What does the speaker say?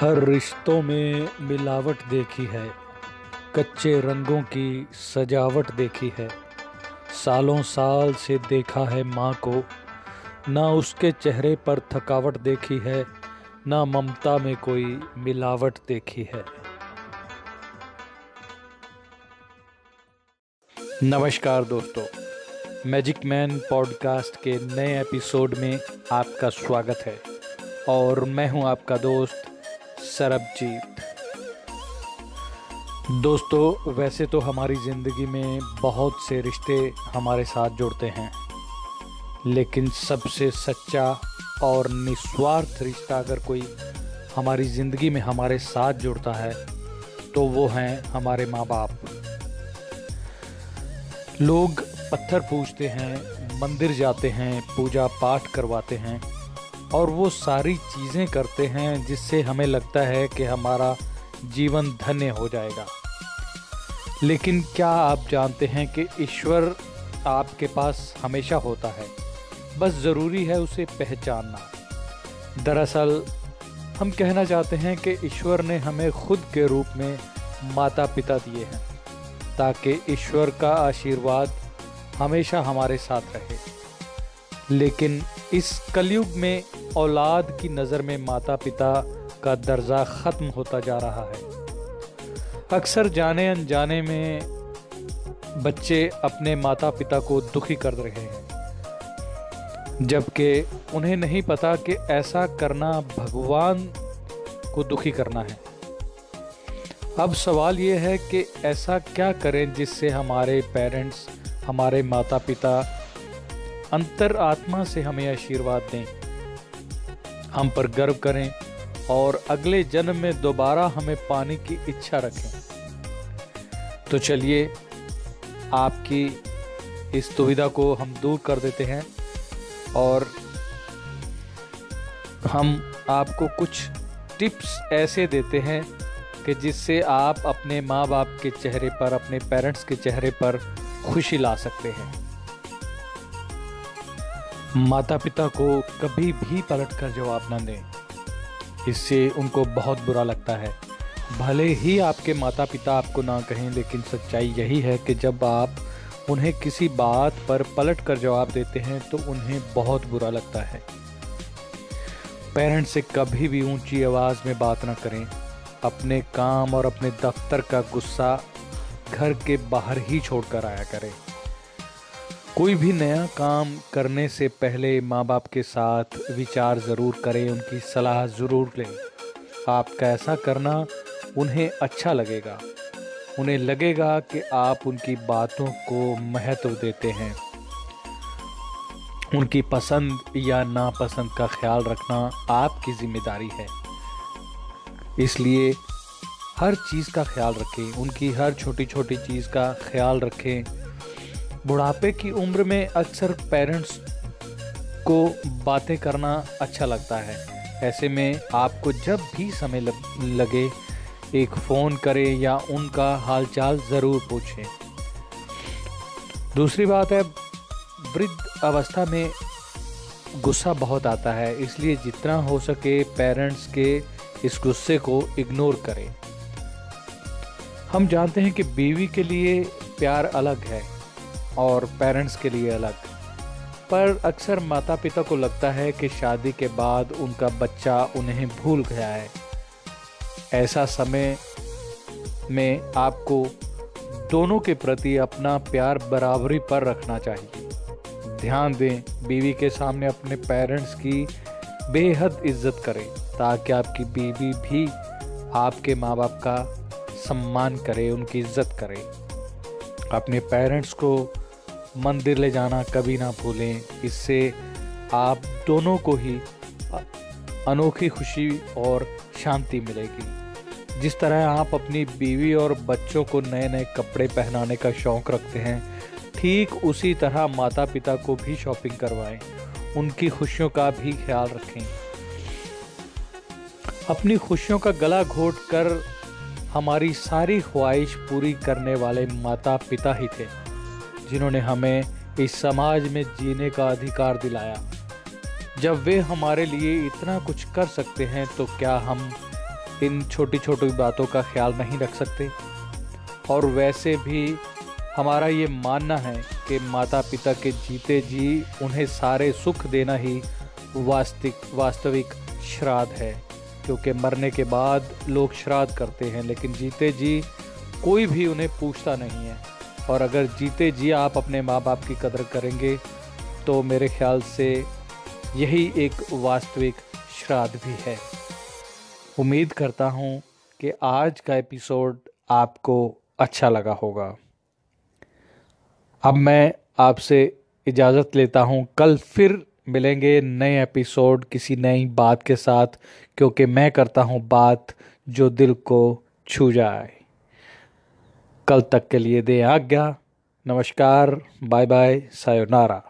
हर रिश्तों में मिलावट देखी है, कच्चे रंगों की सजावट देखी है। सालों साल से देखा है माँ को, ना उसके चेहरे पर थकावट देखी है, ना ममता में कोई मिलावट देखी है। नमस्कार दोस्तों, मैजिक मैन पॉडकास्ट के नए एपिसोड में आपका स्वागत है, और मैं हूँ आपका दोस्त सरबजीत दोस्तों, वैसे तो हमारी ज़िंदगी में बहुत से रिश्ते हमारे साथ जुड़ते हैं, लेकिन सबसे सच्चा और निस्वार्थ रिश्ता अगर कोई हमारी ज़िंदगी में हमारे साथ जुड़ता है तो वो हैं हमारे माँ बाप लोग पत्थर पूजते हैं, मंदिर जाते हैं पूजा पाठ करवाते हैं और वो सारी चीज़ें करते हैं जिससे हमें लगता है कि हमारा जीवन धन्य हो जाएगा। लेकिन क्या आप जानते हैं कि ईश्वर आपके पास हमेशा होता है? बस ज़रूरी है उसे पहचानना। दरअसल, हम कहना चाहते हैं कि ईश्वर ने हमें खुद के रूप में माता पिता दिए हैं, ताकि ईश्वर का आशीर्वाद हमेशा हमारे साथ रहे। लेकिन इस कलयुग में औलाद की नज़र में माता पिता का दर्जा ख़त्म होता जा रहा है। अक्सर जाने अनजाने में बच्चे अपने माता पिता को दुखी कर रहे हैं, जबकि उन्हें नहीं पता कि ऐसा करना भगवान को दुखी करना है। अब सवाल ये है कि ऐसा क्या करें जिससे हमारे पेरेंट्स, हमारे माता पिता अंतर आत्मा से हमें आशीर्वाद दें। हम पर गर्व करें और अगले जन्म में दोबारा हमें पाने की इच्छा रखें। तो चलिए, आपकी इस दुविधा को हम दूर कर देते हैं और हम आपको कुछ टिप्स ऐसे देते हैं कि जिससे आप अपने माँ बाप के चेहरे पर, अपने पेरेंट्स के चेहरे पर खुशी ला सकते हैं। माता पिता को कभी भी पलट कर जवाब न दें। इससे उनको बहुत बुरा लगता है। भले ही आपके माता पिता आपको ना कहें, लेकिन सच्चाई यही है कि जब आप उन्हें किसी बात पर पलट कर जवाब देते हैं तो उन्हें बहुत बुरा लगता है। पेरेंट्स से कभी भी ऊँची आवाज़ में बात ना करें। अपने काम और अपने दफ्तर का गुस्सा घर के बाहर ही छोड़कर आया करें। कोई भी नया काम करने से पहले माँ बाप के साथ विचार ज़रूर करें, उनकी सलाह ज़रूर लें। आपका ऐसा करना उन्हें अच्छा लगेगा। उन्हें लगेगा कि आप उनकी बातों को महत्व देते हैं। उनकी पसंद या नापसंद का ख्याल रखना आपकी ज़िम्मेदारी है। इसलिए हर चीज़ का ख्याल रखें, उनकी हर छोटी छोटी चीज़ का ख्याल रखें। बुढ़ापे की उम्र में अक्सर पेरेंट्स को बातें करना अच्छा लगता है। ऐसे में आपको जब भी समय लगे एक फ़ोन करें या उनका हालचाल ज़रूर पूछें। दूसरी बात है, वृद्ध अवस्था में गुस्सा बहुत आता है, इसलिए जितना हो सके पेरेंट्स के इस गुस्से को इग्नोर करें। हम जानते हैं कि बीवी के लिए प्यार अलग है। और पेरेंट्स के लिए अलग। पर अक्सर माता पिता को लगता है कि शादी के बाद उनका बच्चा उन्हें भूल गया है। ऐसा समय में आपको दोनों के प्रति अपना प्यार बराबरी पर रखना चाहिए। ध्यान दें, बीवी के सामने अपने पेरेंट्स की बेहद इज़्ज़त करें, ताकि आपकी बीवी भी आपके माँ बाप का सम्मान करे, उनकी इज़्ज़त करे। अपने पेरेंट्स को मंदिर ले जाना, कभी ना भूलें। इससे आप दोनों को ही अनोखी खुशी और शांति मिलेगी। जिस तरह आप अपनी बीवी और बच्चों को नए नए कपड़े पहनाने का शौक़ रखते हैं, ठीक उसी तरह माता पिता को भी शॉपिंग करवाएँ। उनकी खुशियों का भी ख्याल रखें। अपनी खुशियों का गला घोट कर हमारी सारी ख्वाहिश पूरी करने वाले माता पिता ही थे। जिन्होंने हमें इस समाज में जीने का अधिकार दिलाया। जब वे हमारे लिए इतना कुछ कर सकते हैं तो क्या हम इन छोटी छोटी बातों का ख्याल नहीं रख सकते? और वैसे भी हमारा ये मानना है कि माता पिता के जीते जी उन्हें सारे सुख देना ही वास्तविक वास्तविक श्राद्ध है। क्योंकि मरने के बाद लोग श्राद्ध करते हैं, लेकिन जीते जी कोई भी उन्हें पूछता नहीं है। और अगर जीते जी आप अपने माँ बाप की कदर करेंगे तो मेरे ख्याल से यही एक वास्तविक श्राद्ध भी है। उम्मीद करता हूँ कि आज का एपिसोड आपको अच्छा लगा होगा। अब मैं आपसे इजाज़त लेता हूँ। कल फिर मिलेंगे नए एपिसोड किसी नई बात के साथ, क्योंकि मैं करता हूँ बात जो दिल को छू जाए। कल तक के लिए दे आज्ञा। नमस्कार बाय बाय सायोनारा।